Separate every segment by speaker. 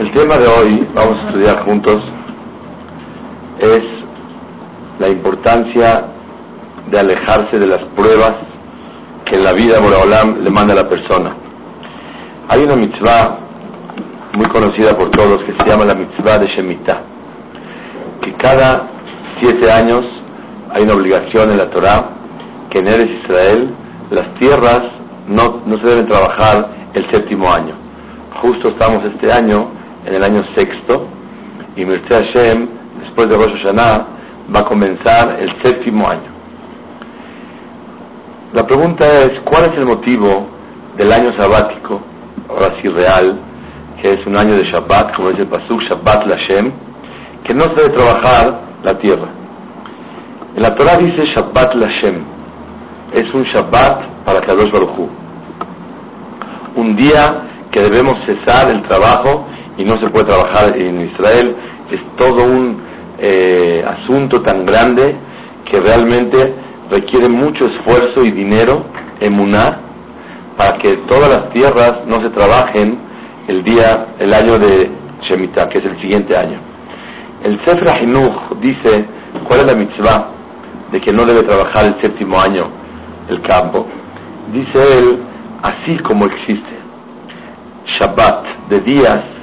Speaker 1: El tema de hoy, vamos a estudiar juntos, es la importancia de alejarse de las pruebas que la vida Boraholam le manda a la persona. Hay una mitzvah muy conocida por todos que se llama la mitzvah de Shemitah, que cada siete años hay una obligación en la Torah que en Eres Israel las tierras no, no se deben trabajar el séptimo año. Justo estamos este año en el año sexto y Mircea Hashem, después de Rosh Hashanah, va a comenzar el séptimo año. La pregunta es, ¿cuál es el motivo del año sabático, ahora sí real, que es un año de Shabbat, como dice el Pasuk, Shabbat Lashem, que no se debe trabajar la tierra? En la Torah dice Shabbat Lashem, es un Shabbat para Kadosh Baruj Hu. Un día que debemos cesar el trabajo y no se puede trabajar en Israel. Es todo un eh, asunto tan grande que realmente requiere mucho esfuerzo y dinero, emunar, para que todas las tierras no se trabajen el día, el año de Shemitah, que es el siguiente año. El Sefer Hinuch dice cuál es la mitzvah de que no debe trabajar el séptimo año el campo. Dice él, así como existe Shabbat de días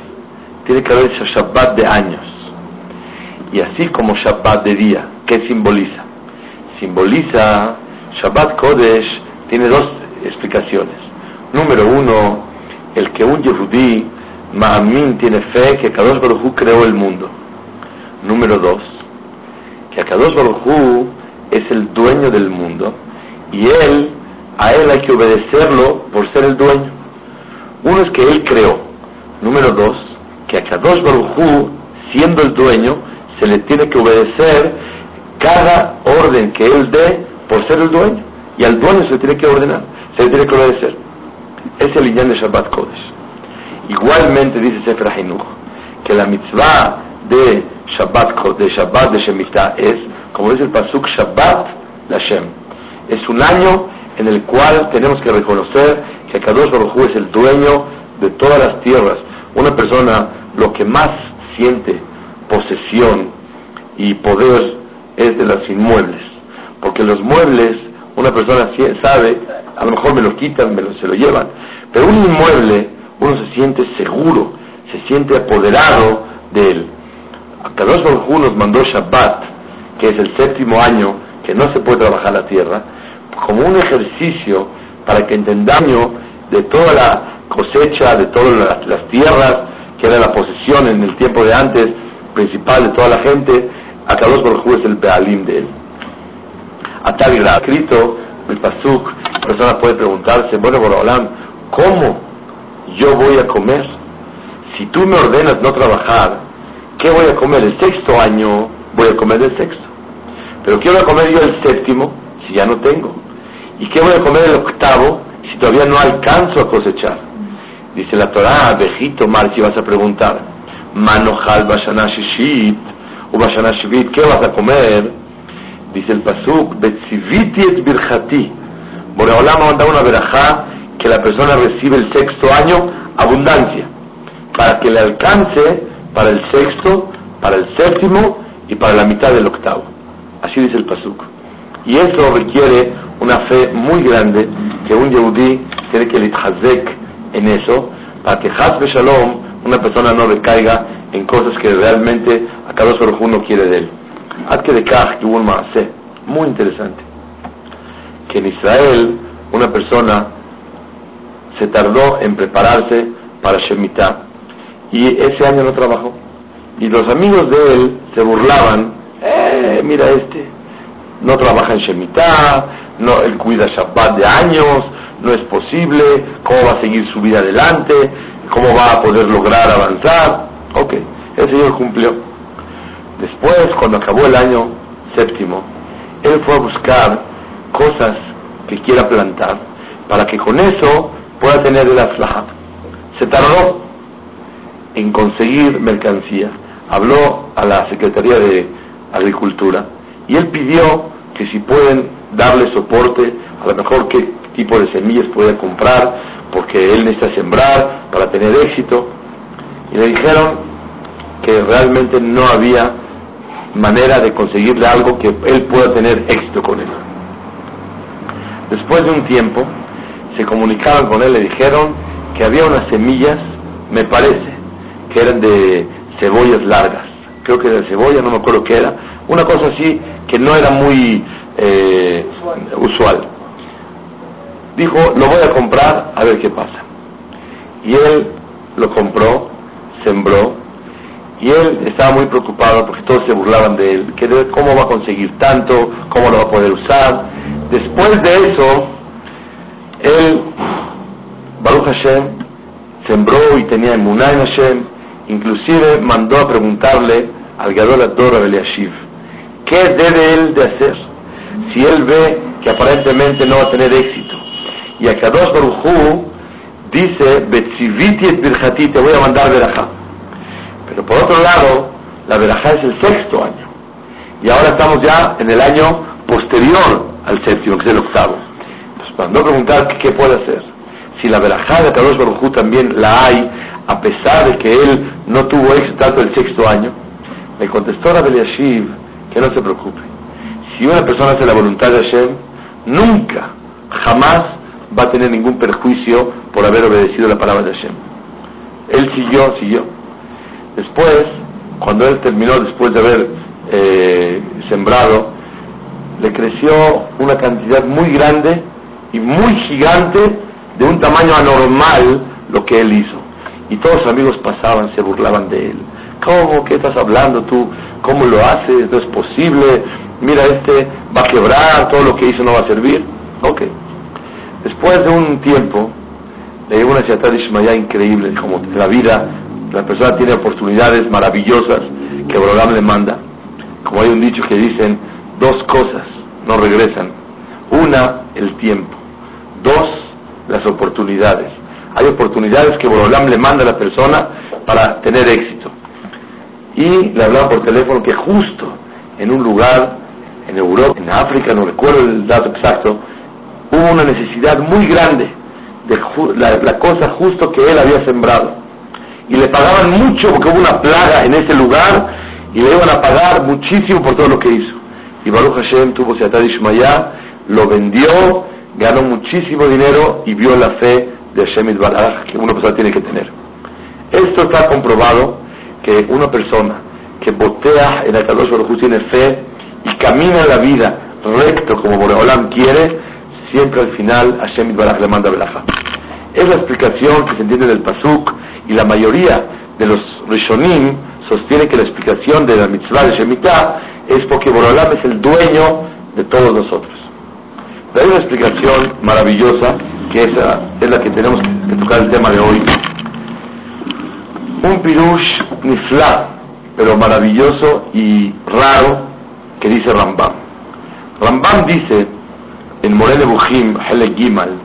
Speaker 1: tiene que haber Shabbat de años. Y así como Shabbat de día, ¿qué simboliza? Simboliza Shabbat Kodesh, tiene dos explicaciones. Número uno, el que un Yehudí, Ma'amin, tiene fe que Kadosh Baruj creó el mundo. Número dos, que Kadosh Baruj es el dueño del mundo y él, a él hay que obedecerlo por ser el dueño. Uno es que él creó. Número dos, que a Kadosh Baruj siendo el dueño, se le tiene que obedecer cada orden que él dé por ser el dueño. Y al dueño se le tiene que ordenar, se le tiene que obedecer. Es el Inyan de Shabbat Kodesh. Igualmente dice Sefer Hinuch que la mitzvah de Shabbat de Shabbat de Shemitah es, como dice el Pasuk, Shabbat Lashem. Es un año en el cual tenemos que reconocer que Kadosh Baruj es el dueño de todas las tierras. Una persona lo que más siente posesión y poder es de los inmuebles. Porque los muebles, una persona sabe, a lo mejor me lo quitan, me lo, se lo llevan. Pero un inmueble, uno se siente seguro, se siente apoderado de él. Kadosh Baruj nos mandó Shabbat, que es el séptimo año que no se puede trabajar la tierra, como un ejercicio para que entendamos de toda la cosecha, de todas las tierras, que era la posesión en el tiempo de antes, principal de toda la gente, a Kadosh Baruj es el Bealim de él. A tal grado, escrito el Pasuk, la persona puede preguntarse, bueno, Borolam, ¿cómo yo voy a comer? Si tú me ordenas no trabajar, ¿qué voy a comer? El sexto año voy a comer el sexto. Pero ¿qué voy a comer yo el séptimo si ya no tengo? ¿Y qué voy a comer el octavo si todavía no alcanzo a cosechar? Dice la Torah, Bejito Mar, si vas a preguntar, Manojal Bashana Shishit, o Bashana ¿qué vas a comer? Dice el Pasuk, Betziviti et Birjati. Boreolam manda una verajá que la persona recibe el sexto año, abundancia, para que le alcance para el sexto, para el séptimo y para la mitad del octavo. Así dice el Pasuk. Y eso requiere una fe muy grande que un yehudí tiene que litchazek en eso, para que Hasbe Shalom, una persona no recaiga en cosas que realmente a cada uno quiere de él. Haz que de que hubo un muy interesante, que en Israel una persona se tardó en prepararse para Shemitah. Y ese año no trabajó. Y los amigos de él se burlaban, eh, mira este, no trabaja en Shemitah, no, él cuida Shabbat de años, no es posible, cómo va a seguir su vida adelante, cómo va a poder lograr avanzar. Ok, el Señor cumplió. Después, cuando acabó el año séptimo, él fue a buscar cosas que quiera plantar para que con eso pueda tener el aflaja. Se tardó en conseguir mercancía. Habló a la Secretaría de Agricultura y él pidió que si pueden darle soporte, a lo mejor qué tipo de semillas puede comprar, porque él necesita sembrar para tener éxito. Y le dijeron que realmente no había manera de conseguirle algo que él pueda tener éxito con él. Después de un tiempo, se comunicaron con él, le dijeron que había unas semillas, me parece, que eran de cebollas largas. Creo que de cebolla, no me acuerdo qué era. Una cosa así que no era muy eh, usual. Dijo, lo voy a comprar a ver qué pasa. Y él lo compró, sembró, y él estaba muy preocupado porque todos se burlaban de él, que cómo va a conseguir tanto, cómo lo va a poder usar. Después de eso, él, Baruch Hashem, sembró y tenía emuná en Hashem, inclusive mandó a preguntarle al Gadol Ador Eliashiv, ¿qué debe él de hacer si él ve que aparentemente no va a tener éxito? Y a Kadosh Baruchu dice, Betziviti et Birjati, te voy a mandar verajá. Pero por otro lado, la verajá es el sexto año. Y ahora estamos ya en el año posterior al séptimo, que es el octavo. Pues no preguntar qué puede hacer. Si la verajá de Kadosh Baruj también la hay, a pesar de que él no tuvo éxito tanto el sexto año, me contestó la Yashiv que no se preocupe. Si una persona hace la voluntad de Hashem, nunca, jamás va a tener ningún perjuicio por haber obedecido la palabra de Hashem. Él siguió, siguió. Después, cuando él terminó, después de haber eh, sembrado, le creció una cantidad muy grande y muy gigante de un tamaño anormal lo que él hizo. Y todos sus amigos pasaban, se burlaban de él. ¿Cómo? ¿Qué estás hablando tú? ¿Cómo lo haces? No es posible. Mira, este va a quebrar, todo lo que hizo no va a servir. Ok. Después de un tiempo, le llegó una de Ishmael increíble, como la vida, la persona tiene oportunidades maravillosas que Borolam le manda. Como hay un dicho que dicen, dos cosas no regresan. Una, el tiempo. Dos, las oportunidades. Hay oportunidades que Borolam le manda a la persona para tener éxito. Y le hablaba por teléfono que justo en un lugar, en Europa, en África, no recuerdo el dato exacto, hubo una necesidad muy grande de la, cosa justo que él había sembrado. Y le pagaban mucho porque hubo una plaga en ese lugar y le iban a pagar muchísimo por todo lo que hizo. Y Baruch Hashem tuvo Seatad Ishmael, lo vendió, ganó muchísimo dinero y vio la fe de Hashem Baraj que una persona tiene que tener. Esto está comprobado que una persona que botea en el Kadosh Baruch tiene fe y camina la vida recto como Boreolam quiere, siempre al final Hashem Baraj le manda velaja. Es la explicación que se entiende del Pasuk y la mayoría de los Rishonim sostiene que la explicación de la mitzvah de Shemitah es porque Borolam es el dueño de todos nosotros. Hay una explicación maravillosa que esa es la que tenemos que tocar el tema de hoy. Un pirush nifla, pero maravilloso y raro, que dice Rambam. Rambam dice Gimal,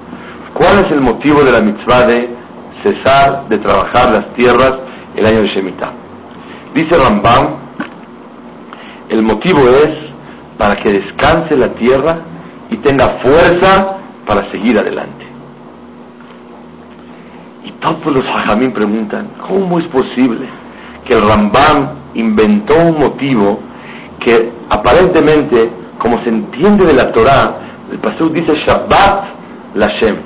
Speaker 1: ¿cuál es el motivo de la mitzvah de cesar de trabajar las tierras el año de Shemitah? Dice Rambam, el motivo es para que descanse la tierra y tenga fuerza para seguir adelante. Y todos los hajamim preguntan, ¿cómo es posible que el Rambam inventó un motivo que aparentemente, como se entiende de la Torah, el pastor dice Shabbat Lashem.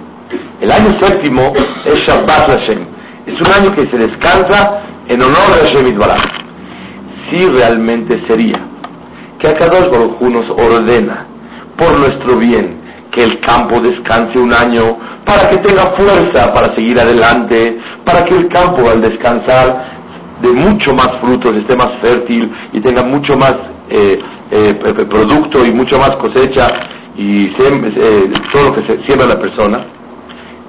Speaker 1: El año séptimo es Shabbat Lashem. Es un año que se descansa en honor a Hashem Itbaraj. Si realmente sería que Akadosh Baruj nos ordena por nuestro bien que el campo descanse un año para que tenga fuerza para seguir adelante, para que el campo al descansar de mucho más frutos esté más fértil y tenga mucho más eh, eh, producto y mucho más cosecha y eh, todo lo que se siembra la persona,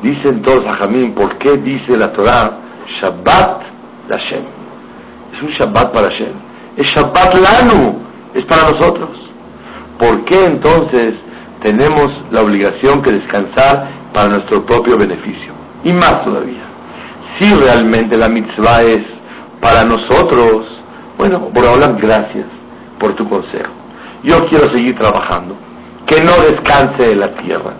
Speaker 1: dicen todos a Jamín, ¿por qué dice la Torah Shabbat Hashem? Es un Shabbat para Hashem. Es Shabbat Lanu, es para nosotros. ¿Por qué entonces tenemos la obligación que descansar para nuestro propio beneficio? Y más todavía, si realmente la mitzvah es para nosotros, bueno, por hablar gracias por tu consejo. Yo quiero seguir trabajando, que no descanse en la tierra.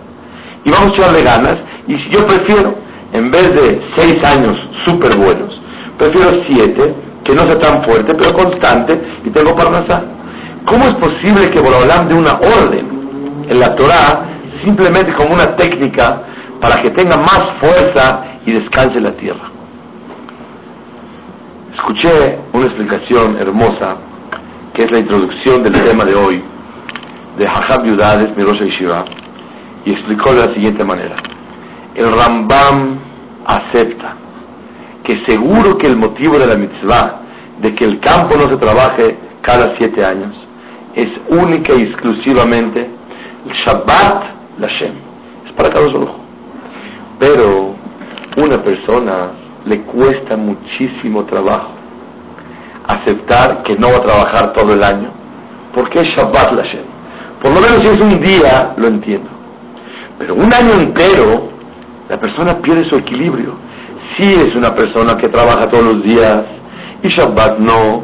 Speaker 1: Y vamos a echarle ganas, y si yo prefiero, en vez de seis años súper buenos, prefiero siete, que no sea tan fuerte, pero constante, y tengo parnasá. ¿Cómo es posible que Borolam de una orden en la Torah simplemente como una técnica para que tenga más fuerza y descanse la tierra? Escuché una explicación hermosa, que es la introducción del tema de hoy, de Hajab Yudades, Mirosh Shiva, y explicó de la siguiente manera. El Rambam acepta que seguro que el motivo de la mitzvah, de que el campo no se trabaje cada siete años, es única y exclusivamente el Shabbat Lashem. Es para cada uno. Pero una persona le cuesta muchísimo trabajo aceptar que no va a trabajar todo el año. porque es Shabbat Lashem? Por lo menos si es un día, lo entiendo. Pero un año entero, la persona pierde su equilibrio. Si es una persona que trabaja todos los días y Shabbat no,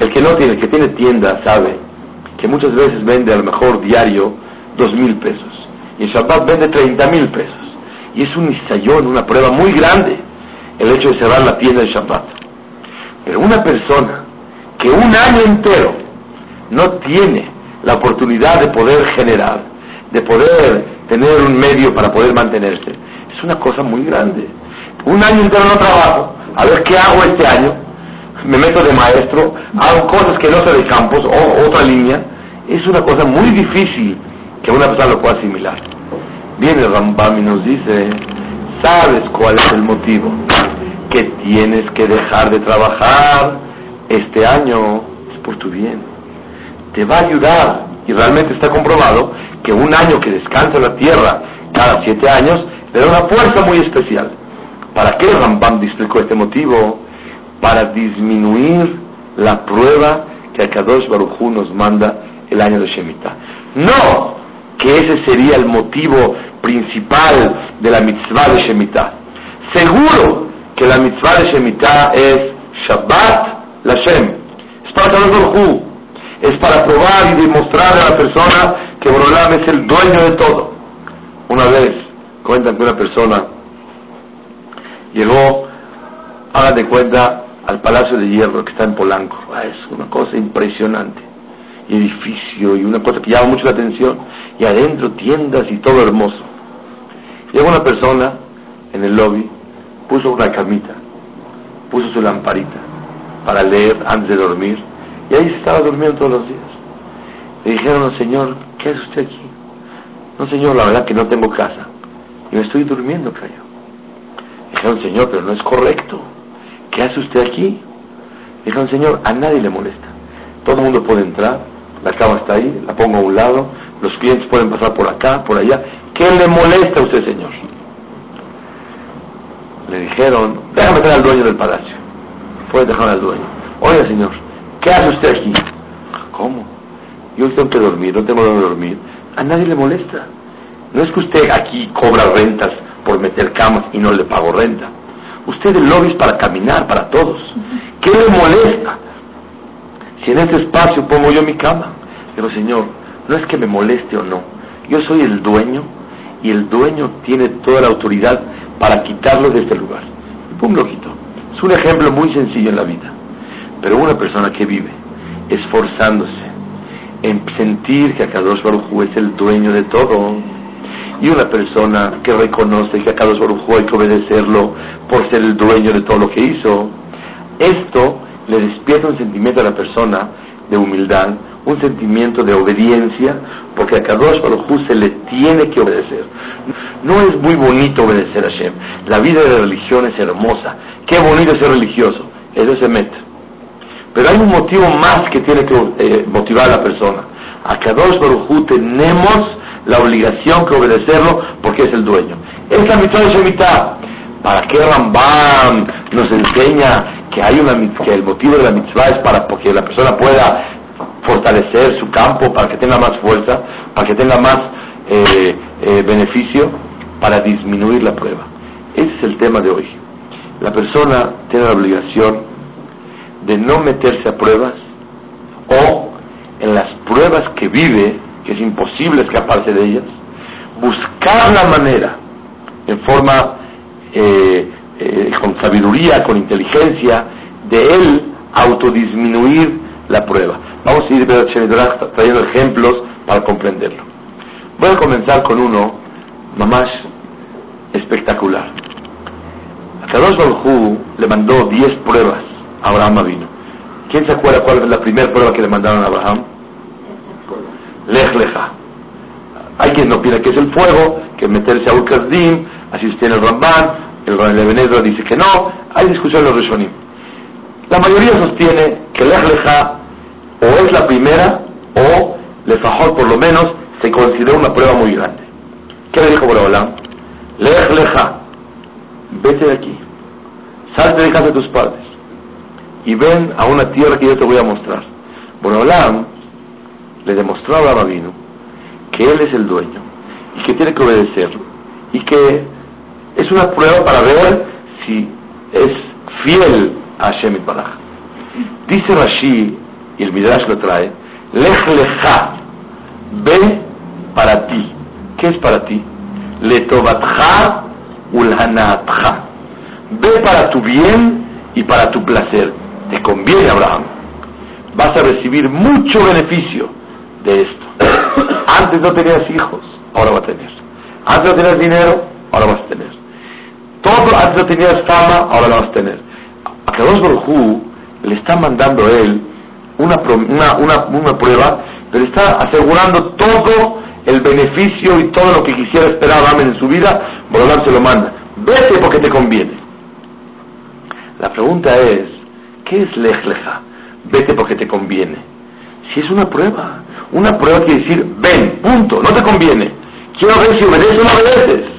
Speaker 1: el que no tiene, el que tiene tienda sabe que muchas veces vende a lo mejor diario dos mil pesos y Shabbat vende treinta mil pesos. Y es un isayón, una prueba muy grande el hecho de cerrar la tienda de Shabbat. Pero una persona que un año entero no tiene la oportunidad de poder generar, de poder tener un medio para poder mantenerse, es una cosa muy grande. Un año entero no trabajo, a ver qué hago este año, me meto de maestro, hago cosas que no sé de campos o otra línea, es una cosa muy difícil que una persona lo pueda asimilar. Viene Rambam y nos dice, ¿sabes cuál es el motivo? Que tienes que dejar de trabajar este año, es por tu bien. Te va a ayudar, y realmente está comprobado, que un año que descansa la tierra cada siete años, le da una fuerza muy especial. ¿Para qué Rambam explicó este motivo? Para disminuir la prueba que Akadosh Baruj nos manda el año de Shemitah. No que ese sería el motivo principal de la mitzvah de Shemitah. Seguro que la mitzvah de Shemitah es Shabbat Lashem. Es para Kadosh Baruj Es para probar y demostrarle a la persona que Borolam es el dueño de todo. Una vez cuentan que una persona llegó, hagan de cuenta, al Palacio de Hierro que está en Polanco. Ah, es una cosa impresionante. edificio y una cosa que llama mucho la atención. Y adentro tiendas y todo hermoso. Llegó una persona en el lobby, puso una camita, puso su lamparita para leer antes de dormir. Y ahí se estaba durmiendo todos los días. Le dijeron, Señor, ¿qué hace usted aquí? No, Señor, la verdad que no tengo casa. Y me estoy durmiendo, cayó. Dijeron, Señor, pero no es correcto. ¿Qué hace usted aquí? Dijeron, Señor, a nadie le molesta. Todo el mundo puede entrar, la cama está ahí, la pongo a un lado, los clientes pueden pasar por acá, por allá. ¿Qué le molesta a usted, Señor? Le dijeron, déjame traer al dueño del palacio. Puede dejar al dueño. Oiga, Señor, ¿qué hace usted aquí? ¿Cómo? Yo tengo que dormir, no tengo donde dormir. A nadie le molesta. No es que usted aquí cobra rentas por meter camas y no le pago renta. Usted el lobby para caminar, para todos. ¿Qué le molesta? Si en este espacio pongo yo mi cama. Pero Señor, no es que me moleste o no. Yo soy el dueño y el dueño tiene toda la autoridad para quitarlo de este lugar. Pum, lo quito. Es un ejemplo muy sencillo en la vida. Pero una persona que vive esforzándose en sentir que Akadosh Baruj es el dueño de todo, y una persona que reconoce que a cada Baruj hay que obedecerlo por ser el dueño de todo lo que hizo, esto le despierta un sentimiento a la persona de humildad, un sentimiento de obediencia, porque a Kadosh Baruj se le tiene que obedecer. No es muy bonito obedecer a Hashem. La vida de la religión es hermosa. Qué bonito ser religioso. Eso se mete. Pero hay un motivo más que tiene que eh, motivar a la persona. A Kadosh Baruj tenemos la obligación que obedecerlo porque es el dueño. Es la mitzvah de. ¿Para qué Rambam nos enseña que hay una que el motivo de la mitzvah es para que la persona pueda fortalecer su campo, para que tenga más fuerza, para que tenga más eh, eh, beneficio, para disminuir la prueba? Ese es el tema de hoy. La persona tiene la obligación de no meterse a pruebas o en las pruebas que vive, que es imposible escaparse de ellas, buscar la manera, en forma, eh, eh, con sabiduría, con inteligencia, de él autodisminuir la prueba. Vamos a ir trayendo ejemplos para comprenderlo. Voy a comenzar con uno, más espectacular. A Kadosh le mandó 10 pruebas Abraham vino. ¿Quién se acuerda cuál es la primera prueba que le mandaron a Abraham? Lej leja. Hay quien opina que es el fuego, que meterse a Ukazdim, así tiene el Ramban, el Rabban dice que no, hay discusión en los Rishonim. La mayoría sostiene que Lej leja o es la primera o Lefajot por lo menos se considera una prueba muy grande. ¿Qué le dijo Boraholam? Lej leja, vete de aquí, salte de casa de tus padres y ven a una tierra que yo te voy a mostrar. Boraholam le demostró a Abraham que él es el dueño y que tiene que obedecerlo y que es una prueba para ver si es fiel a Hashem Baraj. Dice Rashi, y el Midrash lo trae, Lech lecha, ve para ti. ¿Qué es para ti? Ve para tu bien y para tu placer. Te conviene, Abraham. Vas a recibir mucho beneficio de esto. Antes no tenías hijos, ahora vas a tener. Antes no tenías dinero, ahora vas a tener. Todo, antes no tenías fama, ahora la vas a tener. A Kadosh Baruj le está mandando él una, una, una, prueba, pero está asegurando todo el beneficio y todo lo que quisiera esperar Abraham en su vida, Borodán se lo manda. Vete porque te conviene. La pregunta es, ¿qué es lejleja? Vete porque te conviene. Si es una prueba, una prueba quiere decir, ven, punto, no te conviene. Quiero ver si obedeces o no obedeces.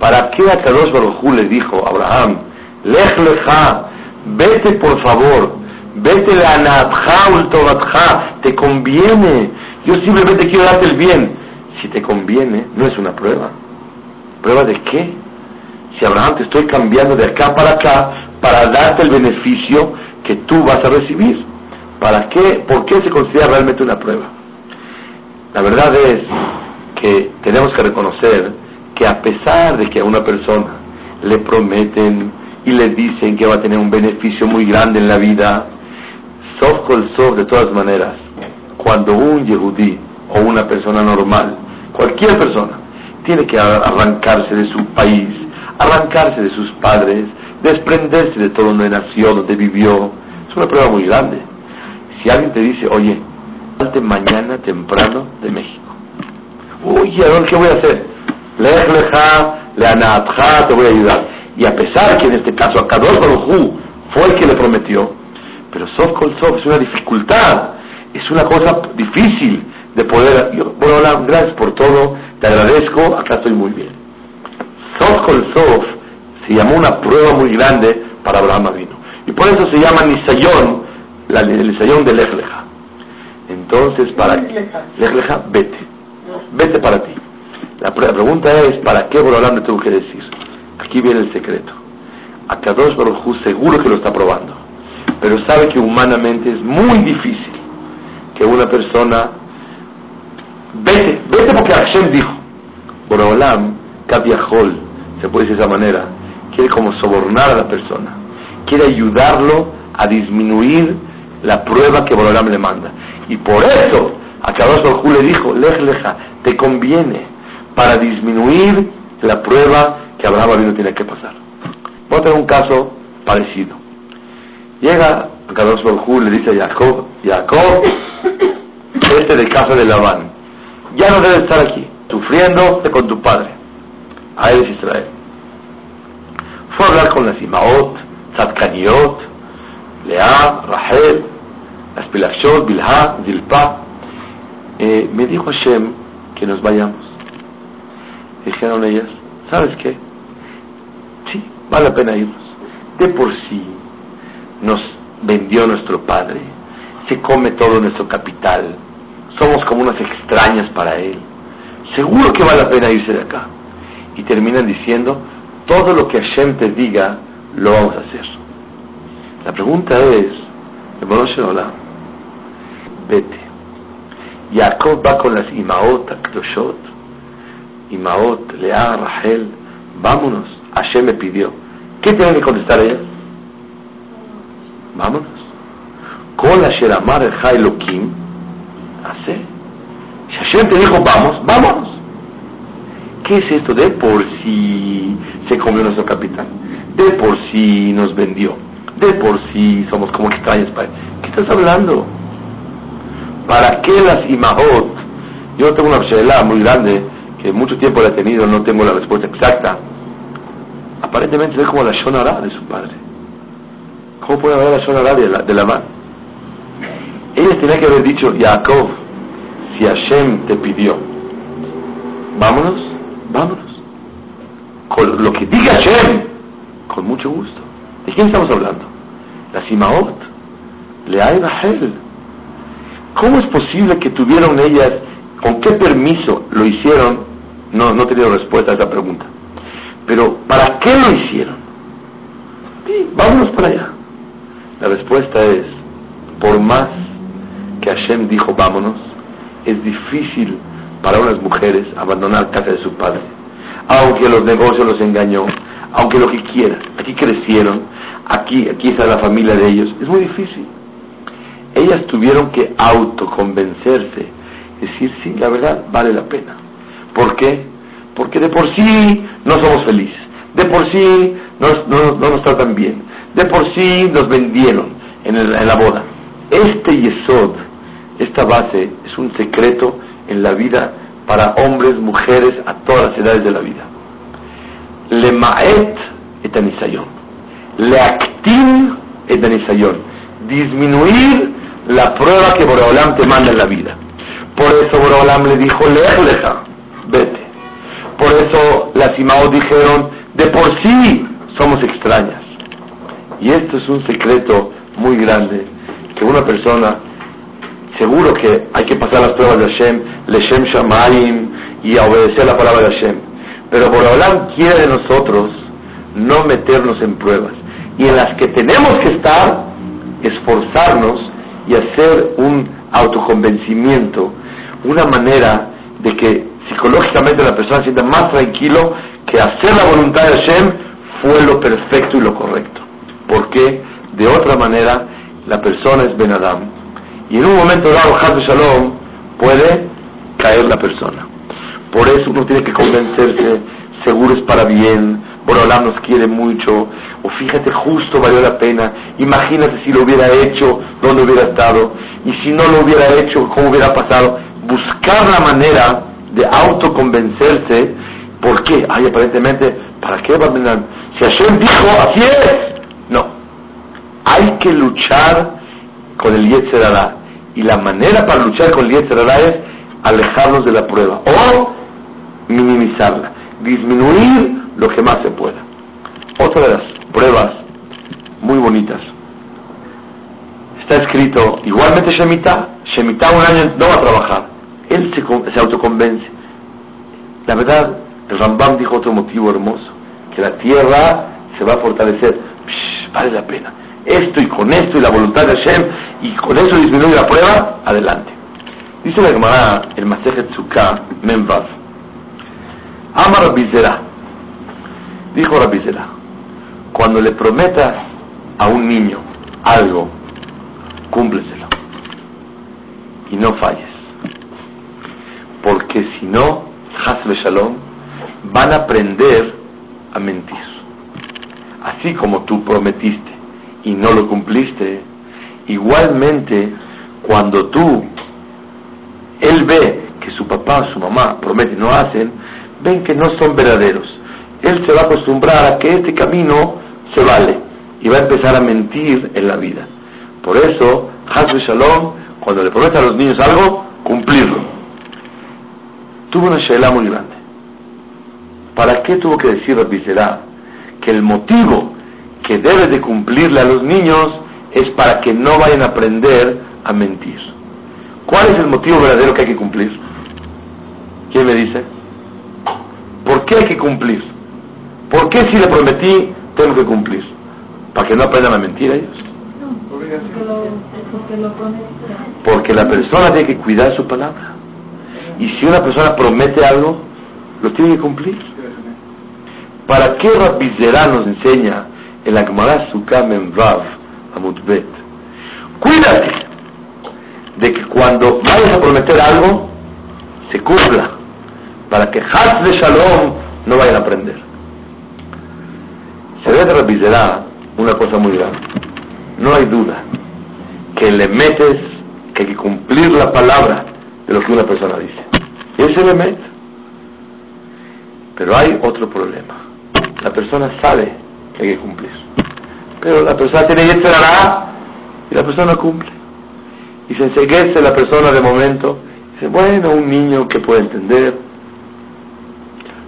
Speaker 1: ¿Para qué a Kadosh Baruj le dijo a Abraham, lejleja, vete por favor, vete la natja tobatja, te conviene. Yo simplemente quiero darte el bien. Si te conviene, no es una prueba. ¿Prueba de qué? Si Abraham te estoy cambiando de acá para acá para darte el beneficio que tú vas a recibir. ¿Para qué? ¿Por qué se considera realmente una prueba? La verdad es que tenemos que reconocer que a pesar de que a una persona le prometen y le dicen que va a tener un beneficio muy grande en la vida, sof col sof de todas maneras, cuando un yehudí o una persona normal, cualquier persona, tiene que arrancarse de su país, arrancarse de sus padres, desprenderse de todo donde nació, donde vivió, es una prueba muy grande. Si alguien te dice, oye, salte mañana temprano de México. Uy, ¿qué voy a hacer? Lej leja, le te voy a ayudar. Y a pesar que en este caso a Kadosh fue el que le prometió, pero soft col soft es una dificultad, es una cosa difícil de poder. bueno, gracias por todo, te agradezco, acá estoy muy bien. Soft col soft se llamó una prueba muy grande para Abraham Avino. Y por eso se llama Nisayón, la, el Nisayón de Lejleja. Entonces, para Lejleja, vete. Vete para ti. La, pregunta es, ¿para qué Borolam le tuvo que decir? Aquí viene el secreto. A Kadosh Baruj seguro que lo está probando. Pero sabe que humanamente es muy difícil que una persona vete, vete porque Hashem dijo. Borolam, Kaviahol, se puede decir de esa manera, quiere como sobornar a la persona, quiere ayudarlo a disminuir la prueba que Borolam le manda. Y por eso, a Kadosh le dijo, lej leja, te conviene para disminuir la prueba que Abraham vino tiene que pasar. Voy a tener un caso parecido. Llega a Kadosh le dice a Jacob, Jacob, este de casa de Labán, ya no debes estar aquí, sufriendo con tu padre. A él es Israel. Fue a hablar con las Imaot, Tzadkaniot, Lea, Rahel, las Pilashot, Bilha, Zilpa. Eh, me dijo Hashem que nos vayamos. Dijeron ellas, ¿sabes qué? Sí, vale la pena irnos. De por sí nos vendió nuestro padre, se come todo nuestro capital, somos como unas extrañas para él. Seguro que vale la pena irse de acá. Y terminan diciendo, todo lo que Hashem te diga, lo vamos a hacer. La pregunta es, hola, vete. Jacob va con las Imaot, Akdoshot, Imaot, Lea, Rahel, vámonos. Hashem me pidió. ¿Qué tienen que contestar ellas? Vámonos. Con la Sheramar el Hailokim, hace. Si Hashem te dijo vamos, vámonos. ¿Qué es esto? De por sí se comió nuestro capital. De por sí nos vendió. De por sí somos como extraños para ¿Qué estás hablando? ¿Para qué las imahot? Yo tengo una observación muy grande que mucho tiempo la he tenido, no tengo la respuesta exacta. Aparentemente es como la Shonara de su padre. ¿Cómo puede haber la Shonara de la, de la mano? Ella tenía que haber dicho, Jacob, si Hashem te pidió, vámonos, vámonos. Con lo que diga Hashem, con mucho gusto. ¿De quién estamos hablando? La Simaot, Leay Rahel. ¿Cómo es posible que tuvieron ellas, con qué permiso lo hicieron? No, no he tenido respuesta a esa pregunta. Pero, ¿para qué lo hicieron? Sí, vámonos para allá. La respuesta es, por más que Hashem dijo vámonos, es difícil para unas mujeres abandonar casa de su padre. Aunque los negocios los engañó, aunque lo que quieran. Aquí crecieron, aquí, aquí está la familia de ellos. Es muy difícil ellas tuvieron que autoconvencerse, decir, sí, la verdad vale la pena. ¿Por qué? Porque de por sí no somos felices, de por sí no, nos tratan bien, de por sí nos vendieron en, en la boda. Este yesod, esta base, es un secreto en la vida para hombres, mujeres, a todas las edades de la vida. Le maet et anisayon. Le actin et anisayon. Disminuir la prueba que Boreolam te manda en la vida. Por eso Boreolam le dijo, leja, vete. Por eso las Imaos dijeron, de por sí somos extrañas. Y esto es un secreto muy grande, que una persona, seguro que hay que pasar las pruebas de Hashem, Leshem Shamayim, y obedecer la palabra de Hashem. Pero Boreolam quiere de nosotros no meternos en pruebas. Y en las que tenemos que estar, esforzarnos y hacer un autoconvencimiento, una manera de que psicológicamente la persona sienta más tranquilo que hacer la voluntad de Hashem fue lo perfecto y lo correcto. Porque de otra manera la persona es Ben Adam. Y en un momento dado, Haz Shalom, puede caer la persona. Por eso uno tiene que convencerse, seguro es para bien, Borolam nos quiere mucho, o fíjate, justo valió la pena, imagínate si lo hubiera hecho, dónde hubiera estado, y si no lo hubiera hecho, cómo hubiera pasado. Buscar la manera de autoconvencerse, ¿por qué? Ay, aparentemente, ¿para qué va a Si Hashem dijo, así es. No, hay que luchar con el Yetzerara. Y la manera para luchar con el Yetzerara es alejarnos de la prueba o minimizarla, disminuir lo que más se pueda. Otra de las pruebas muy bonitas. Está escrito, igualmente Shemitah, Shemitah un año no va a trabajar. Él se, se autoconvence. La verdad, el Rambam dijo otro motivo hermoso, que la tierra se va a fortalecer. vale la pena. Esto y con esto y la voluntad de Hashem y con eso disminuye la prueba, adelante. Dice la Gemara, el Masejet Tzukah, Memvav. Amar Bizera. Dijo Rabizera, cuando le prometas a un niño algo, cúmpleselo y no falles. Porque si no, Hasbe Shalom, van a aprender a mentir. Así como tú prometiste y no lo cumpliste, igualmente cuando tú, él ve que su papá, su mamá prometen y no hacen, ven que no son verdaderos él se va a acostumbrar a que este camino se vale y va a empezar a mentir en la vida. Por eso, Hazbe Shalom, cuando le prometes a los niños algo, cumplirlo. tuvo una shela muy grande. ¿Para qué tuvo que decir Rabbi que el motivo que debe de cumplirle a los niños es para que no vayan a aprender a mentir? ¿Cuál es el motivo verdadero que hay que cumplir? ¿Quién me dice? ¿Por qué hay que cumplir? ¿Por qué si le prometí tengo que cumplir? ¿Para que no aprendan a mentir ellos? Porque la persona tiene que cuidar su palabra. Y si una persona promete algo, lo tiene que cumplir. ¿Para qué Rabbi nos enseña en la Gemara Sukam en Rav Amutbet? Cuídate de que cuando vayas a prometer algo, se cumpla. Para que Haz de Shalom no vayan a aprender. Se ve de Rabbi una cosa muy grande. No hay duda que le metes que hay que cumplir la palabra de lo que una persona dice. Ese le mete. Pero hay otro problema. La persona sabe hay que cumplir. Pero la persona tiene que y la persona cumple. Y se enseguece la persona de momento. Dice, bueno, un niño que puede entender.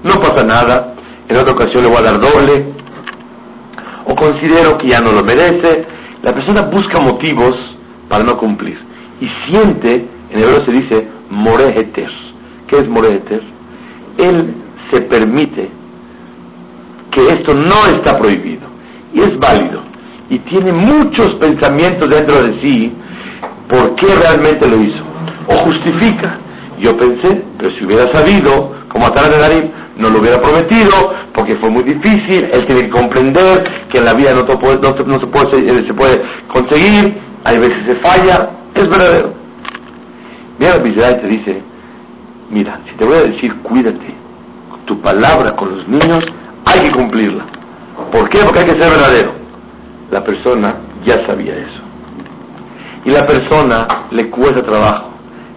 Speaker 1: No pasa nada. En otra ocasión le voy a dar doble. O considero que ya no lo merece. La persona busca motivos para no cumplir. Y siente, en hebreo se dice, moreheter. ¿Qué es moreheter? Él se permite que esto no está prohibido y es válido y tiene muchos pensamientos dentro de sí por qué realmente lo hizo o justifica. Yo pensé, pero si hubiera sabido, como Atar de Darim, no lo hubiera prometido porque fue muy difícil, él tiene que comprender que en la vida no, se, puede, se puede conseguir, hay veces se falla, es verdadero. Mira la te dice, mira, si te voy a decir cuídate, tu palabra con los niños hay que cumplirla. ¿Por qué? Porque hay que ser verdadero. La persona ya sabía eso. Y la persona le cuesta trabajo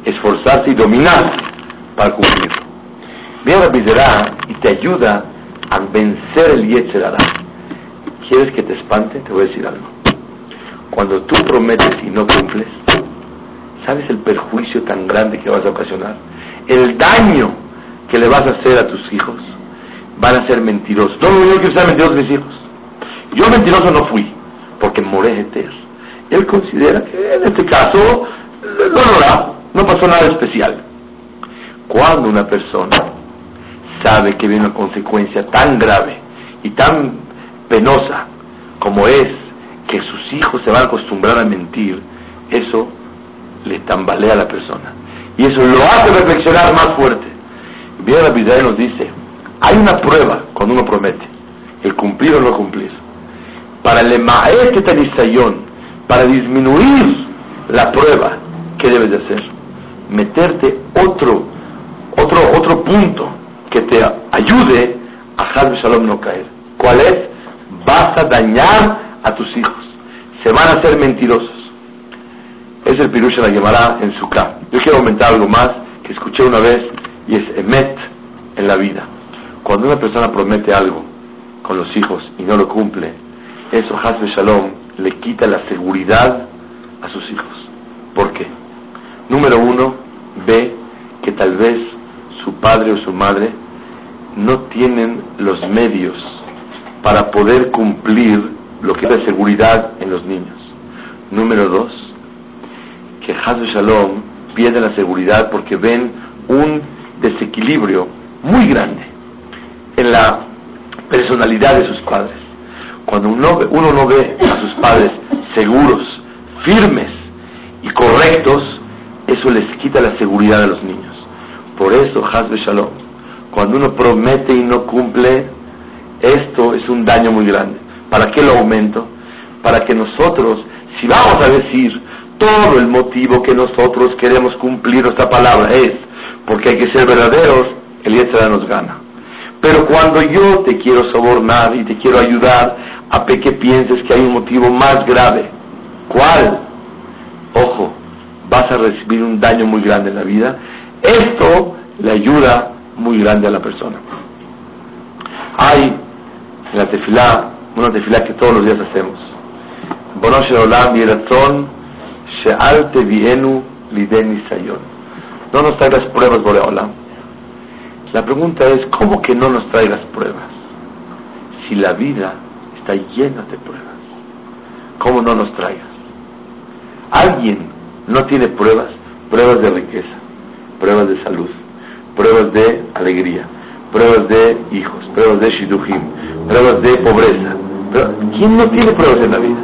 Speaker 1: esforzarse y dominar para cumplirlo. Viene la y te ayuda a vencer el Yetzerara. ¿Quieres que te espante? Te voy a decir algo. Cuando tú prometes y no cumples, ¿sabes el perjuicio tan grande que vas a ocasionar? El daño que le vas a hacer a tus hijos van a ser mentirosos. No, yo quiero ser mentirosos mis hijos. Yo mentiroso no fui, porque moré Él considera que en este caso no no pasó nada especial. Cuando una persona sabe que viene una consecuencia tan grave y tan penosa como es que sus hijos se van a acostumbrar a mentir, eso le tambalea a la persona. Y eso lo hace reflexionar más fuerte. Bien la Biblia nos dice, hay una prueba cuando uno promete, el cumplir o no cumplir. Para el para disminuir la prueba, ¿qué debes de hacer? Meterte otro, otro, otro punto que te ayude a Hadr Shalom no caer. ¿Cuál es? Vas a dañar a tus hijos. Se van a hacer mentirosos. Es el Pirusha la en su. Yo quiero aumentar algo más que escuché una vez y es Emet en la vida. Cuando una persona promete algo con los hijos y no lo cumple, eso, Hasbe Shalom, le quita la seguridad a sus hijos. ¿Por qué? Número uno, ve que tal vez su padre o su madre no tienen los medios para poder cumplir lo que es la seguridad en los niños. Número dos, que Hasbe Shalom pierde la seguridad porque ven un desequilibrio muy grande en la personalidad de sus padres. Cuando uno, no ve a sus padres seguros, firmes y correctos, eso les quita la seguridad a los niños. Por eso, Hazbe Shalom, cuando uno promete y no cumple, esto es un daño muy grande. ¿Para qué lo aumento? Para que nosotros, si vamos a decir todo el motivo que nosotros queremos cumplir nuestra palabra es porque hay que ser verdaderos, el Yetzirah nos gana. Pero cuando yo te quiero sobornar y te quiero ayudar a que pienses que hay un motivo más grave, ¿cuál? Ojo, vas a recibir un daño muy grande en la vida. Esto le ayuda muy grande a la persona. Hay en la tefilá, una tefilá que todos los días hacemos. No nos traigas pruebas, Boreolam La pregunta es, ¿cómo que no nos traigas pruebas? Si la vida está llena de pruebas, ¿cómo no nos traigas? Alguien no tiene pruebas, pruebas de riqueza, pruebas de salud, pruebas de alegría, pruebas de hijos, pruebas de shidujim, pruebas de pobreza. ¿Quién no tiene pruebas en la vida?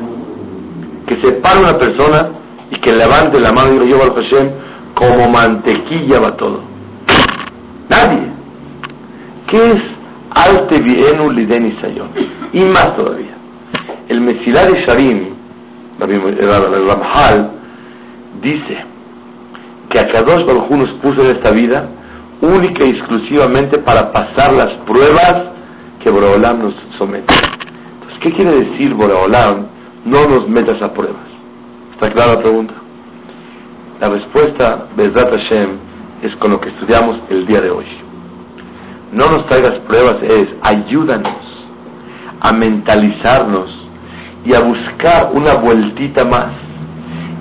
Speaker 1: Que se pare una persona y que levante la mano y diga, yo al Hashem, como mantequilla va todo. Nadie. ¿Qué es Alte Vienu Liden Sayon? Y más todavía. El Mesilá de Sharim, el Ramhal, dice que a Kadosh Baruj nos puso en esta vida única y exclusivamente para pasar las pruebas que Boreolam nos somete. Entonces, ¿qué quiere decir Boreolam? No nos metas a pruebas. ¿Está clara la pregunta? La respuesta, Bezrat Hashem, es con lo que estudiamos el día de hoy. No nos traigas pruebas, es ayúdanos a mentalizarnos y a buscar una vueltita más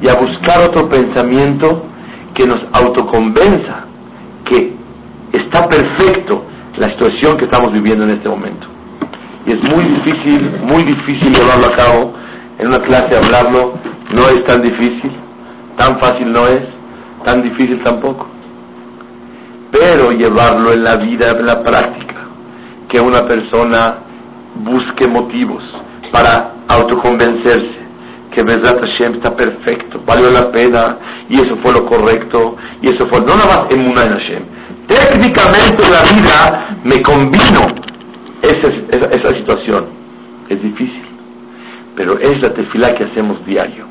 Speaker 1: y a buscar otro pensamiento que nos autoconvenza que está perfecto la situación que estamos viviendo en este momento. Y es muy difícil, muy difícil llevarlo a cabo. En una clase hablarlo no es tan difícil, tan fácil no es, tan difícil tampoco. Pero llevarlo en la vida, en la práctica, que una persona busque motivos para autoconvencerse que Besat Hashem está perfecto, valió la pena, y eso fue lo correcto, y eso fue, no nada más en Hashem. Técnicamente en la vida me combino esa, esa, situación. Es difícil, pero es la tefila que hacemos diario.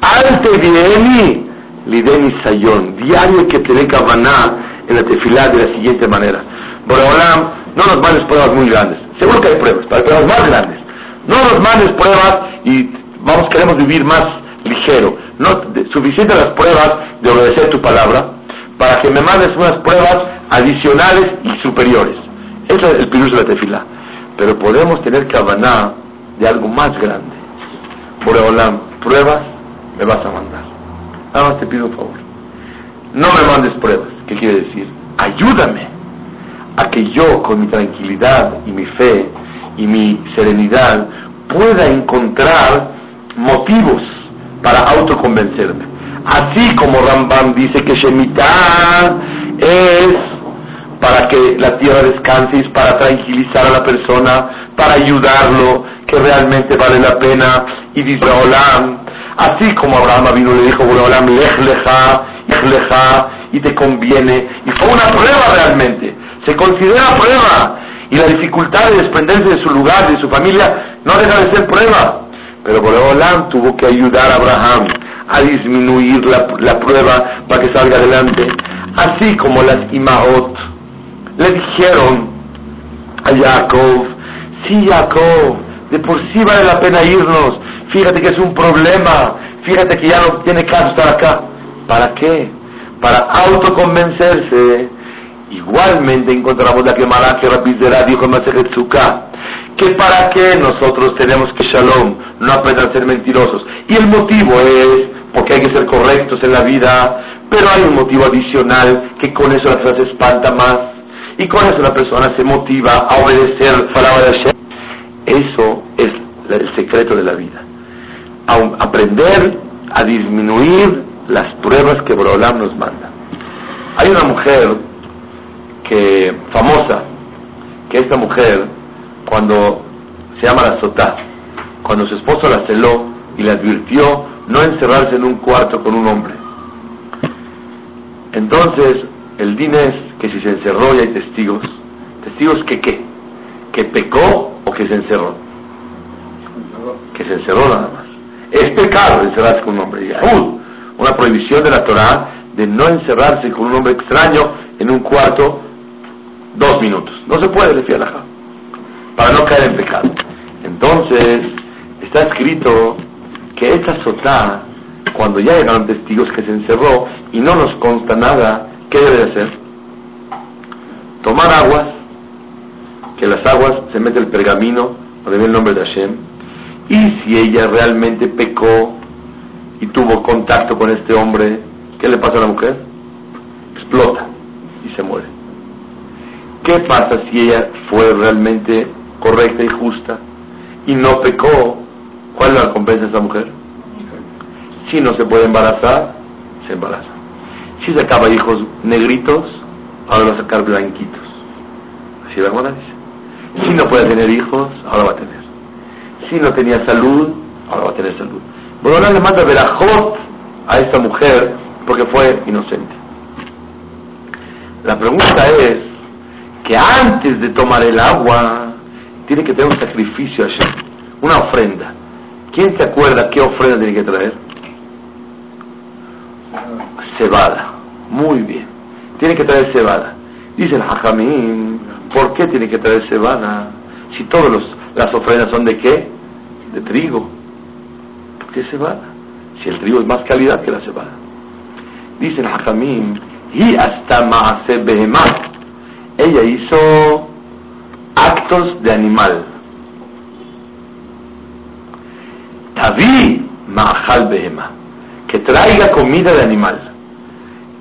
Speaker 1: Ante vieni, lideni sayón, diario que tener cabana en la tefila de la siguiente manera. Boreolam, no nos mandes pruebas muy grandes. Seguro que hay pruebas, pero hay pruebas más grandes. No nos mandes pruebas y vamos, queremos vivir más ligero. No, suficiente las pruebas de obedecer tu palabra para que me mandes unas pruebas adicionales y superiores. Ese es el pirush de la tefila. Pero podemos tener cabana de algo más grande. Por Olam, pruebas me vas a mandar. Nada más te pido un favor. No me mandes pruebas. ¿Qué quiere decir? Ayúdame a que yo, con mi tranquilidad y mi fe y mi serenidad, pueda encontrar motivos para autoconvencerme. Así como Rambam dice que Shemitah es para que la tierra descanse, es para tranquilizar a la persona, para ayudarlo, que realmente vale la pena. Y dice Olam, así como Abraham vino le dijo, Olam, lech leja, y te conviene. Y fue una prueba realmente, se considera prueba. Y la dificultad de desprenderse de su lugar, de su familia, no deja de ser prueba. Pero Boreolam tuvo que ayudar a Abraham a disminuir la, la, prueba para que salga adelante. Así como las Imaot le dijeron a Jacob, sí Jacob, de por sí vale la pena irnos, fíjate que es un problema, fíjate que ya no tiene caso estar acá. ¿Para qué? Para autoconvencerse. Igualmente encontramos la que Malachi Rabizera dijo en Masejet que para qué nosotros tenemos que shalom, no aprender a ser mentirosos. Y el motivo es porque hay que ser correctos en la vida, pero hay un motivo adicional que con eso la persona se espanta más y con eso la persona se motiva a obedecer la palabra de Hashem. Eso es el secreto de la vida. aprender a disminuir las pruebas que Borolam nos manda. Hay una mujer que famosa, que esta mujer cuando se llama la sotá, cuando su esposo la celó y le advirtió no encerrarse en un cuarto con un hombre. Entonces, el din es que si se encerró y hay testigos, testigos que qué, que pecó o que se encerró, que se encerró nada más. Es pecado encerrarse con un hombre. Uh, una prohibición de la Torah de no encerrarse con un hombre extraño en un cuarto dos minutos. No se puede decir la para no caer en pecado. Entonces, está escrito que esta sotá, cuando ya llegaron testigos que se encerró y no nos consta nada, ¿qué debe hacer? Tomar aguas, que las aguas se mete el pergamino, donde viene el nombre de Hashem, y si ella realmente pecó y tuvo contacto con este hombre, ¿qué le pasa a la mujer? Explota y se muere. ¿qué pasa si ella fue realmente correcta y justa y no pecó? ¿Cuál es la recompensa de esa mujer? Si no se puede embarazar, se embaraza. Si sacaba hijos negritos, ahora va a sacar blanquitos. Así la hermana dice. Si no puede tener hijos, ahora va a tener. Si no tenía salud, ahora va a tener salud. Ahora le manda verajot a esta mujer porque fue inocente. La pregunta es que antes de tomar el agua, tiene que tener un sacrificio allá, una ofrenda. ¿Quién se acuerda qué ofrenda tiene que traer? Cebada. Muy bien. Tiene que traer cebada. Dice el hajamín, ¿por qué tiene que traer cebada? Si todas las ofrendas son de qué? De trigo. ¿Por qué cebada? Si el trigo es más calidad que la cebada. Dice el hajamín, y hasta Maase. Ella hizo actos de animal. Taví Mahal Behema. Que traiga comida de animal.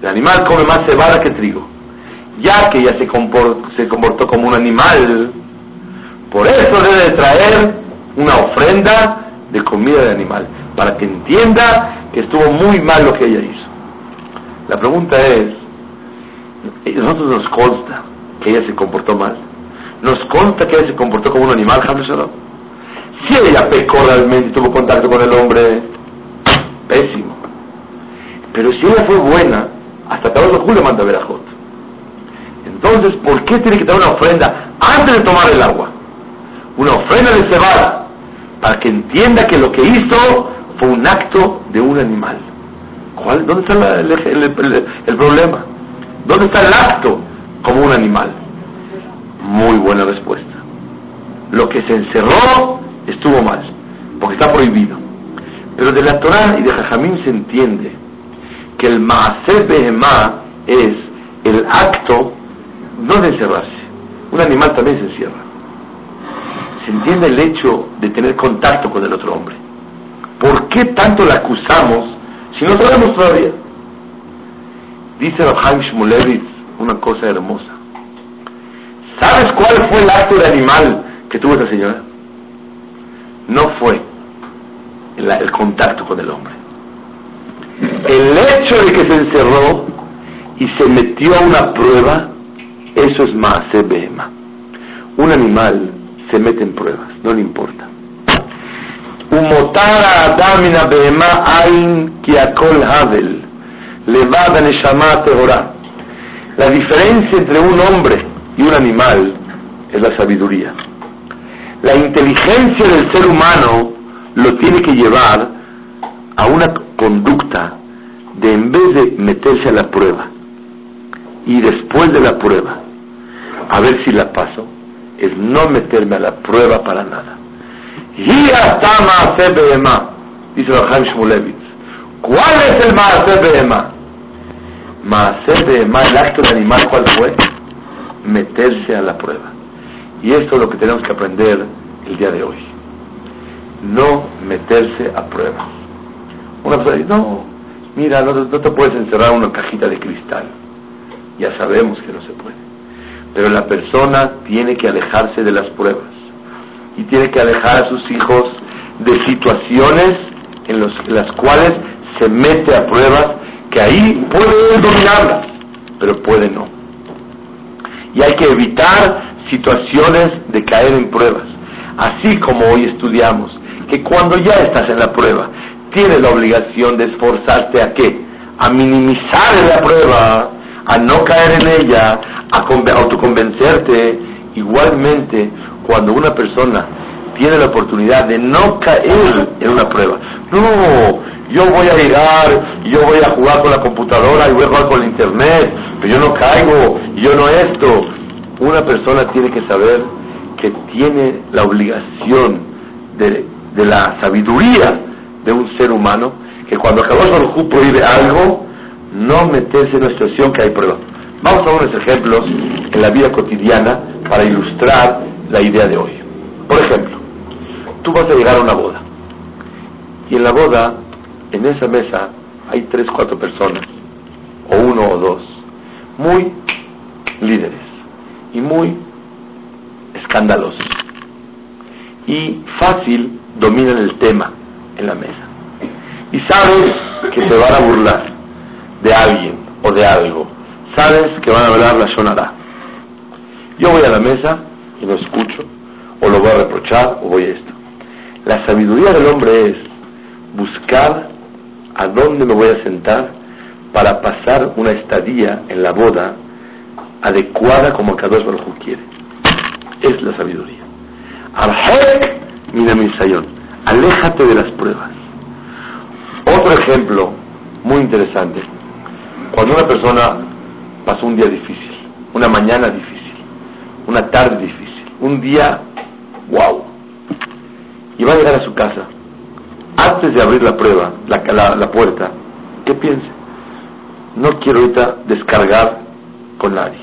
Speaker 1: El animal come más cebada que trigo. Ya que ella se comportó, se comportó como un animal, por eso debe de traer una ofrenda de comida de animal, para que entienda que estuvo muy mal lo que ella hizo. La pregunta es, ¿a nosotros nos consta que ella se comportó mal? ¿Nos consta que ella se comportó como un animal, Si ella pecó realmente tuvo contacto con el hombre, pésimo. Pero si ella fue buena, hasta de Julio manda ver a Jot. Entonces, ¿por qué tiene que dar una ofrenda antes de tomar el agua? Una ofrenda de cebada, para que entienda que lo que hizo un acto de un animal. ¿Cuál? ¿Dónde está el, problema? ¿Dónde está el acto como un animal? Muy buena respuesta. Lo que se encerró estuvo mal, porque está prohibido. Pero de la Torah y de Jajamín se entiende que el Maaseh Behemá es el acto no de encerrarse. Un animal también se encierra. Se entiende el hecho de tener contacto con el otro hombre. ¿Por qué tanto la acusamos si no sabemos todavía? Dice Rabhaim Shmulevitz una cosa hermosa. ¿Sabes cuál fue el acto de animal que tuvo esa señora? No fue el contacto con el hombre el hecho de que se encerró y se metió a una prueba, eso es más. Un animal se mete en pruebas, no le importa. Umotara adamina behema ain kiakol havel, levada neshama tehorá. La diferencia entre un hombre y un animal es la sabiduría. La inteligencia del ser humano lo tiene que llevar a una conducta de en vez de meterse a la prueba y después de la prueba a ver si la paso, es no meterme a la prueba para nada. Dice Raham Shmulevitz. ¿Cuál es el Maase Behema? Maase Behema, el acto del animal, ¿cuál fue? Meterse a la prueba. Y esto es lo que tenemos que aprender el día de hoy. No meterse a prueba. Una persona dice, no, mira, no, te puedes encerrar una cajita de cristal. Ya sabemos que no se puede. Pero la persona tiene que alejarse de las pruebas y tiene que alejar a sus hijos de situaciones en, las cuales se mete a pruebas que ahí puede dominarlas, pero puede no. Y hay que evitar situaciones de caer en pruebas. Así como hoy estudiamos, que cuando ya estás en la prueba, tiene la obligación de esforzarte a qué? A minimizar la prueba, a no caer en ella, a autoconvencerte. Igualmente, cuando una persona tiene la oportunidad de no caer en una prueba, no, yo voy a llegar, yo voy a jugar con la computadora y voy a jugar con el internet, pero yo no caigo, yo no esto. Una persona tiene que saber que tiene la obligación de, la sabiduría de un ser humano que cuando acabó Baruj prohíbe algo, no meterse en una situación que hay prueba. Vamos a unos ejemplos en la vida cotidiana para ilustrar la idea de hoy. Por ejemplo, tú vas a llegar a una boda y en la boda, en esa mesa, hay tres, cuatro personas, o uno o dos, muy líderes. y muy escandalosos. Y fácil dominan el tema en la mesa. Y sabes que se van a burlar de alguien o de algo. Sabes que van a hablar la Shonara. Yo voy a la mesa y no escucho, o lo voy a reprochar, o voy a esto. La sabiduría del hombre es buscar a dónde me voy a sentar para pasar una estadía en la boda adecuada como Kadosh Baruj quiere. Es la sabiduría. Arhek minamisayón. Aléjate de las pruebas. Otro ejemplo muy interesante. Cuando una persona pasó un día difícil, una mañana difícil, una tarde difícil, un día wow, y va a llegar a su casa, antes de abrir la prueba, la, la, puerta, ¿qué piense? No quiero ahorita descargar con nadie.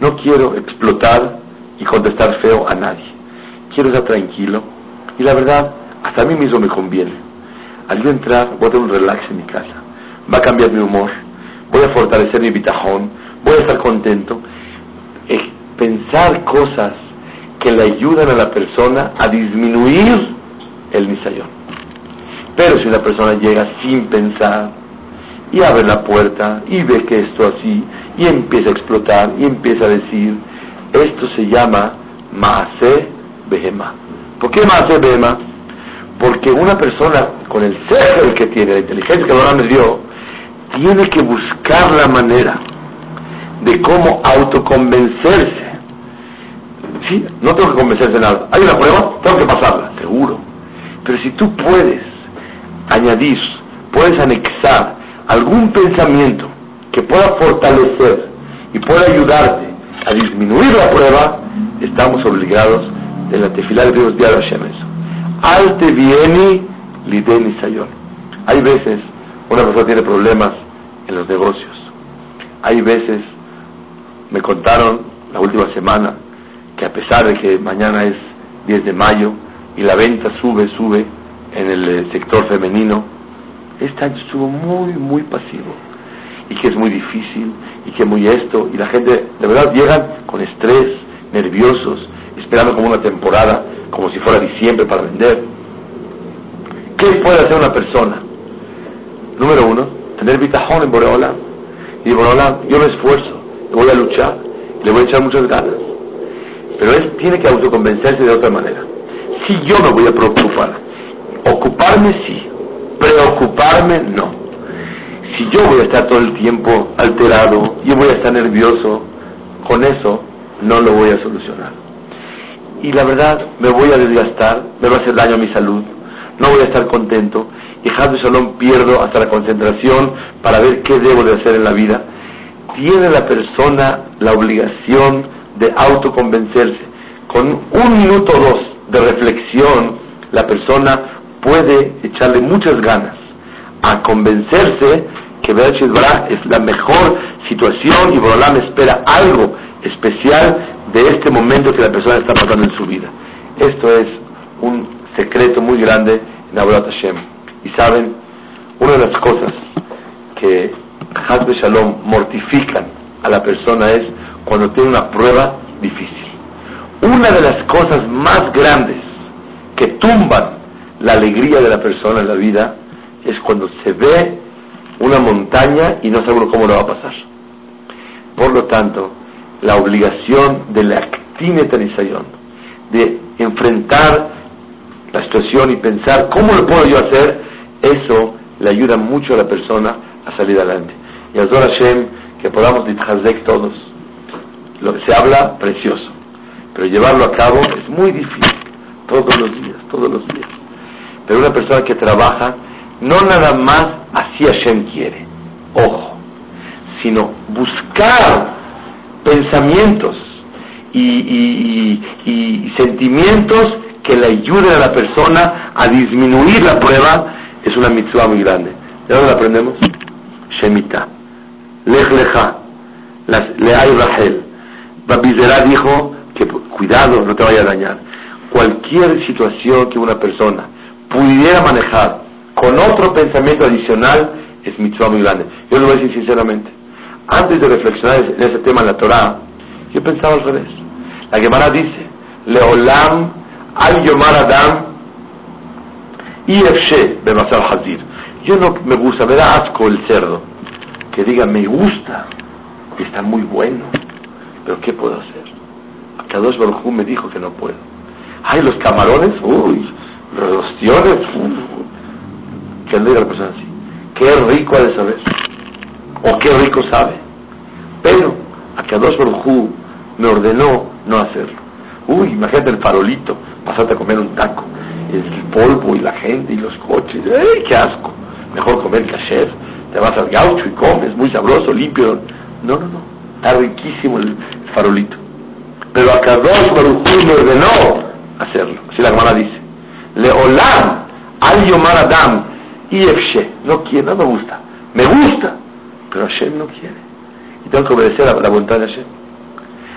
Speaker 1: No quiero explotar y contestar feo a nadie. Quiero estar tranquilo. Y la verdad, hasta a mí mismo me conviene. Al yo entrar, voy a tener un relax en mi casa. Va a cambiar mi humor. Voy a fortalecer mi bitajón. Voy a estar contento. Eh, pensar cosas que le ayudan a la persona a disminuir el nisayón. Pero si una persona llega sin pensar y abre la puerta y ve que esto así y empieza a explotar y empieza a decir, esto se llama Maase Behema. ¿Por qué Maase Behema? Porque una persona con el ser que tiene, la inteligencia que ahora me dio, tiene que buscar la manera de cómo autoconvencerse. Sí, no tengo que convencerse de nada. Hay una prueba, tengo que pasarla, seguro. Pero si tú puedes añadir, puedes anexar algún pensamiento que pueda fortalecer y pueda ayudarte a disminuir la prueba, estamos obligados en la tefilá de Dios de. Alte vieni lideni sayon. Hay veces una persona tiene problemas en los negocios. Hay veces, me contaron la última semana, a pesar de que mañana es 10 de mayo y la venta sube, sube en el eh, sector femenino, este año estuvo muy, muy pasivo. Y que es muy difícil, y que muy esto, y la gente de verdad llegan con estrés, nerviosos, esperando como una temporada, como si fuera diciembre para vender. ¿Qué puede hacer una persona? Número uno, tener bitajón en Boreola. Y Boreola, yo me esfuerzo, voy a luchar, le voy a echar muchas ganas. Pero él tiene que autoconvencerse de otra manera. Si yo me voy a preocupar, ocuparme sí, preocuparme no. Si yo voy a estar todo el tiempo alterado, yo voy a estar nervioso, con eso no lo voy a solucionar. Y la verdad, me voy a desgastar, me va a hacer daño a mi salud, no voy a estar contento, y Hazbe Shalom pierdo hasta la concentración para ver qué debo de hacer en la vida. Tiene la persona la obligación de autoconvencerse. Con un minuto o dos de reflexión, la persona puede echarle muchas ganas a convencerse que Berachit es la mejor situación y me espera algo especial de este momento que la persona está pasando en su vida. Esto es un secreto muy grande en Aborat Hashem. Y saben, una de las cosas que Hazbe Shalom mortifican a la persona es cuando tiene una prueba difícil. Una de las cosas más grandes que tumban la alegría de la persona en la vida es cuando se ve una montaña y no sabe cómo lo va a pasar. Por lo tanto, la obligación de la actinetanización, de enfrentar la situación y pensar cómo lo puedo yo hacer, eso le ayuda mucho a la persona a salir adelante. Y Azor Hashem, que podamos ditchazek todos. Lo, se habla precioso, pero llevarlo a cabo es muy difícil, todos los días, todos los días. Pero una persona que trabaja, no nada más así Hashem quiere, ojo, sino buscar pensamientos y, sentimientos que le ayuden a la persona a disminuir la prueba es una mitzvah muy grande. ¿De dónde la aprendemos? Shemita. Lech lecha. Leay Rahel. Babizera dijo que cuidado, no te vaya a dañar. Cualquier situación que una persona pudiera manejar con otro pensamiento adicional es mitzvah muy grande. Yo lo voy a decir sinceramente. Antes de reflexionar en ese tema en la Torah, Yo pensaba al revés. La Gemara dice, Leolam al Yomar Adam y Bemasal Hazir. Yo no me gusta, me da asco el cerdo. Que diga, me gusta, está muy bueno, pero ¿qué puedo hacer? Kadosh Baruj me dijo que no puedo. Ay, los camarones, uy, los ostiones, que le diga la persona así. Qué rico ha de saber, o qué rico sabe. Pero a Kadosh Baruj me ordenó no hacerlo. Uy, imagínate el farolito, pasarte a comer un taco, el polvo y la gente y los coches, ¡ay, qué asco! Mejor comer kasher, te vas al gaucho y comes, muy sabroso, limpio. No, no, no, está riquísimo el farolito. Pero a Kadosh Baruj me ordenó hacerlo. Así la hermana dice, Leolam al Yomar Adam y Efshe, no quiere, no me gusta, me gusta, pero Hashem no quiere. Y tengo que obedecer a la voluntad de Hashem.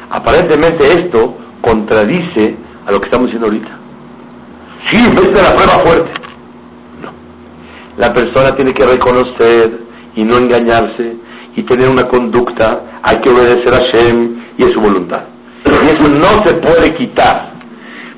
Speaker 1: Aparentemente esto contradice a lo que estamos diciendo ahorita. Sí, de la prueba fuerte. No. La persona tiene que reconocer y no engañarse y tener una conducta. Hay que obedecer a Hashem y a su voluntad. Y eso no se puede quitar.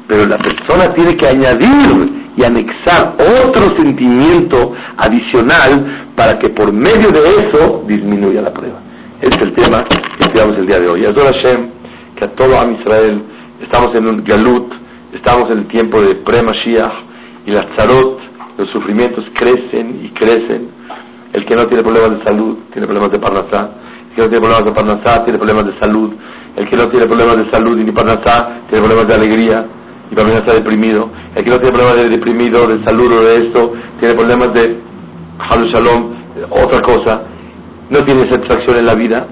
Speaker 1: Pero la persona tiene que añadir y anexar otro sentimiento adicional para que por medio de eso disminuya la prueba. Este es el tema que estudiamos el día de hoy. Adora Hashem, que a todo Am Israel estamos en un galut, estamos en el tiempo de pre-Mashiach y las tzarot, los sufrimientos crecen y crecen. El que no tiene problemas de salud tiene problemas de parnasá. Que no tiene problemas de parnasá tiene problemas de salud. El que no tiene problemas de salud y ni parnasá tiene problemas de alegría y también está deprimido. El que no tiene problemas de deprimido, de salud o de esto, tiene problemas de Halu Shalom, otra cosa. No tiene satisfacción en la vida.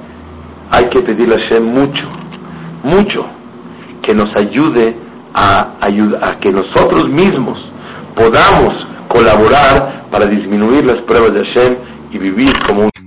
Speaker 1: Hay que pedirle a Hashem mucho, mucho, que nos ayude a, a que nosotros mismos podamos colaborar para disminuir las pruebas de Hashem y vivir como un